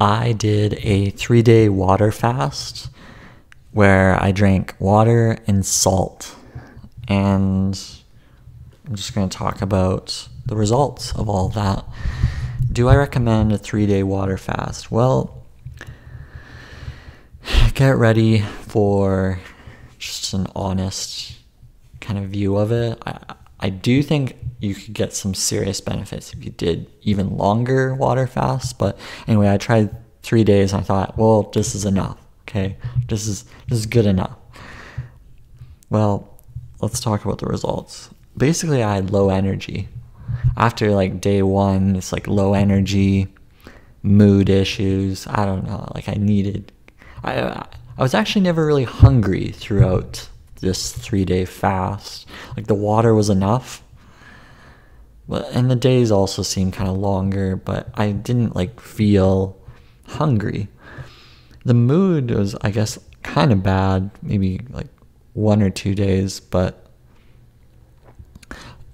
I did a three day water fast where I drank water and salt. And I'm just going to talk about the results of all that. Do I recommend a three day water fast? Well, get ready for just an honest kind of view of it. I, I do think you could get some serious benefits if you did even longer water fasts. But anyway, I tried three days and I thought, well, this is enough. Okay, this is this is good enough. Well, let's talk about the results. Basically, I had low energy. After like day one, it's like low energy, mood issues. I don't know. Like I needed. I I was actually never really hungry throughout this three day fast. Like the water was enough. But and the days also seemed kind of longer, but I didn't like feel hungry. The mood was, I guess, kind of bad, maybe like one or two days, but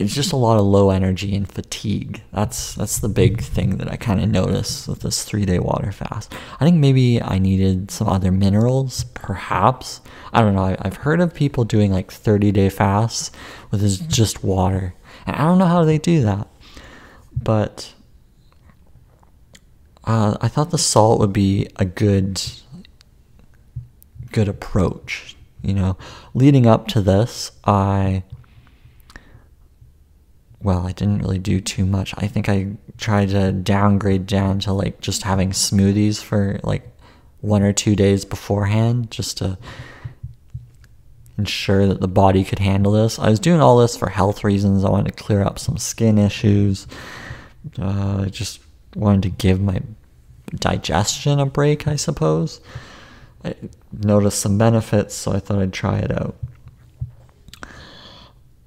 it's just a lot of low energy and fatigue. That's that's the big thing that I kind of noticed with this three day water fast. I think maybe I needed some other minerals, perhaps. I don't know. I've heard of people doing like 30 day fasts with just water, and I don't know how they do that, but uh, I thought the salt would be a good good approach. You know, leading up to this, I well, I didn't really do too much. I think I tried to downgrade down to like just having smoothies for like one or two days beforehand just to ensure that the body could handle this. I was doing all this for health reasons. I wanted to clear up some skin issues. Uh, I just wanted to give my digestion a break, I suppose. I noticed some benefits, so I thought I'd try it out.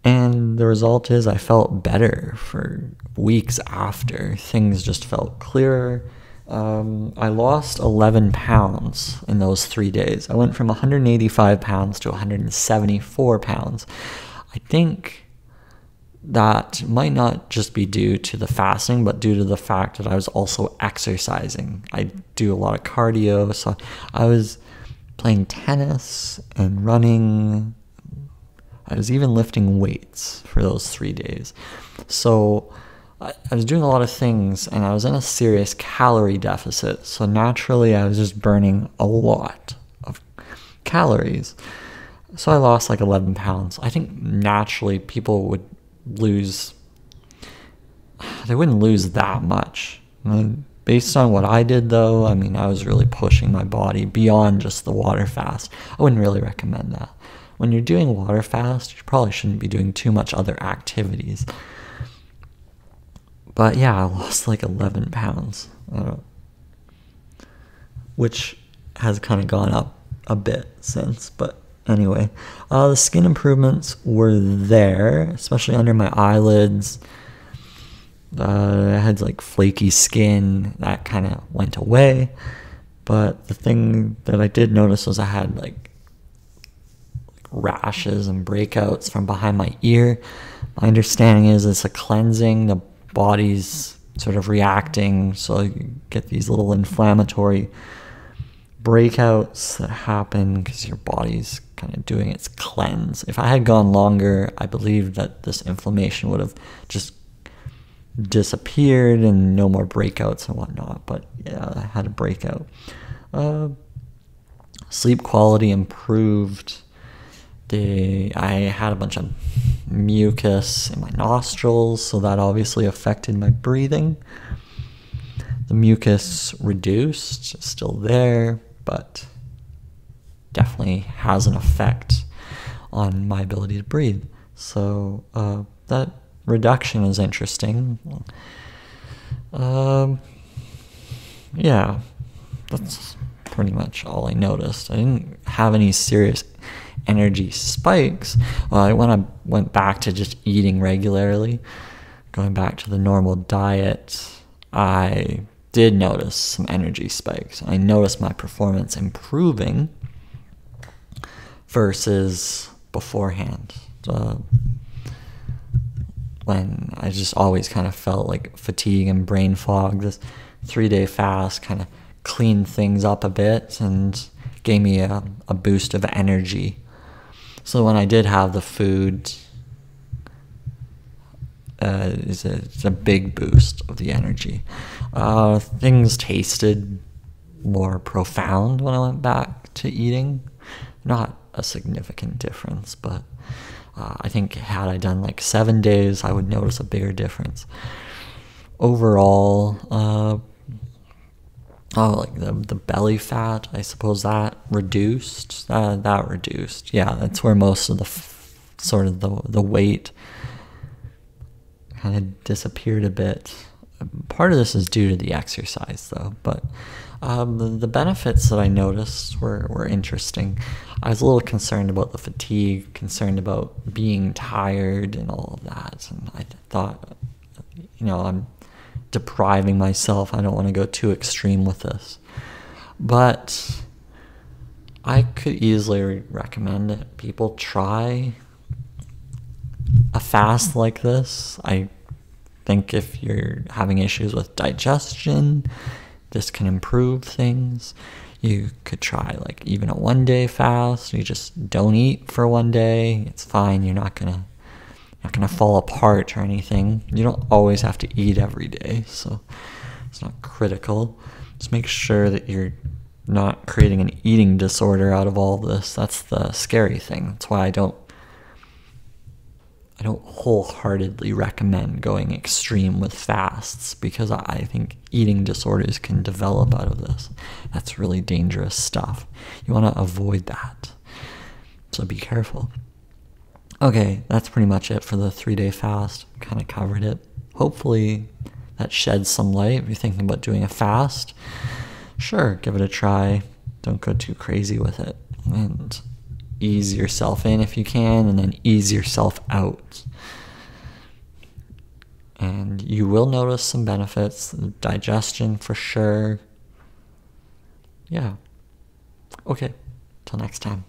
And the result is, I felt better for weeks after. Things just felt clearer. Um, I lost 11 pounds in those three days. I went from 185 pounds to 174 pounds. I think that might not just be due to the fasting, but due to the fact that I was also exercising. I do a lot of cardio, so I was playing tennis and running. I was even lifting weights for those three days. So I, was doing a lot of things and I was in a serious calorie deficit. So naturally, I was just burning a lot of calories. So I lost like 11 pounds. I think naturally people would lose, they wouldn't lose that much. based on what I did, though, I mean, I was really pushing my body beyond just the water fast. I wouldn't really recommend that. When you're doing water fast, you probably shouldn't be doing too much other activities. But yeah, I lost like 11 pounds, which has kind of gone up a bit since. But anyway, uh, the skin improvements were there, especially under my eyelids. Uh, I had like flaky skin that kind of went away. But the thing that I did notice was I had like rashes and breakouts from behind my ear. My understanding is it's a cleansing. The body's sort of reacting, so you get these little inflammatory breakouts that happen because your body's kind of doing its cleanse. If I had gone longer, I believe that this inflammation would have just disappeared and no more breakouts and whatnot. But yeah, I had a breakout. Uh, sleep quality improved. The I had a bunch of mucus in my nostrils, so that obviously affected my breathing. The mucus reduced, still there, but definitely has an effect on my ability to breathe. So uh, that reduction is interesting. Um, yeah, that's pretty much all I noticed. I didn't have any serious energy spikes. Well, when I went back to just eating regularly, going back to the normal diet, I did notice some energy spikes. I noticed my performance improving versus beforehand. Uh, when I just always kind of felt like fatigue and brain fog. This three day fast kind of cleaned things up a bit and gave me a, a boost of energy. So when I did have the food, uh, it's, a, it's a big boost of the energy. Uh, things tasted more profound when I went back to eating. Not a significant difference, but uh, I think had I done like seven days, I would notice a bigger difference. Overall, uh, oh, like the the belly fat, I suppose that reduced. Uh, that reduced. Yeah, that's where most of the sort of the the weight kind of disappeared a bit. Part of this is due to the exercise, though, but um, the, the, benefits that I noticed were, were interesting. I was a little concerned about the fatigue, concerned about being tired and all of that. And I thought, you know, I'm depriving myself. I don't want to go too extreme with this. But I could easily recommend it. people try a fast like this. I think if you're having issues with digestion, this can improve things. You could try like even a one day fast. You just don't eat for one day. It's fine. You're not gonna not gonna fall apart or anything. You don't always have to eat every day, so it's not critical. Just make sure that you're not creating an eating disorder out of all this. That's the scary thing. That's why I don't I don't wholeheartedly recommend going extreme with fasts because I think eating disorders can develop out of this. That's really dangerous stuff. You want to avoid that. So be careful. Okay, that's pretty much it for the three day fast. Kind of covered it. Hopefully, that sheds some light. If you're thinking about doing a fast, sure, give it a try. Don't go too crazy with it. And ease yourself in if you can, and then ease yourself out. And you will notice some benefits digestion for sure. Yeah. Okay. Till next time.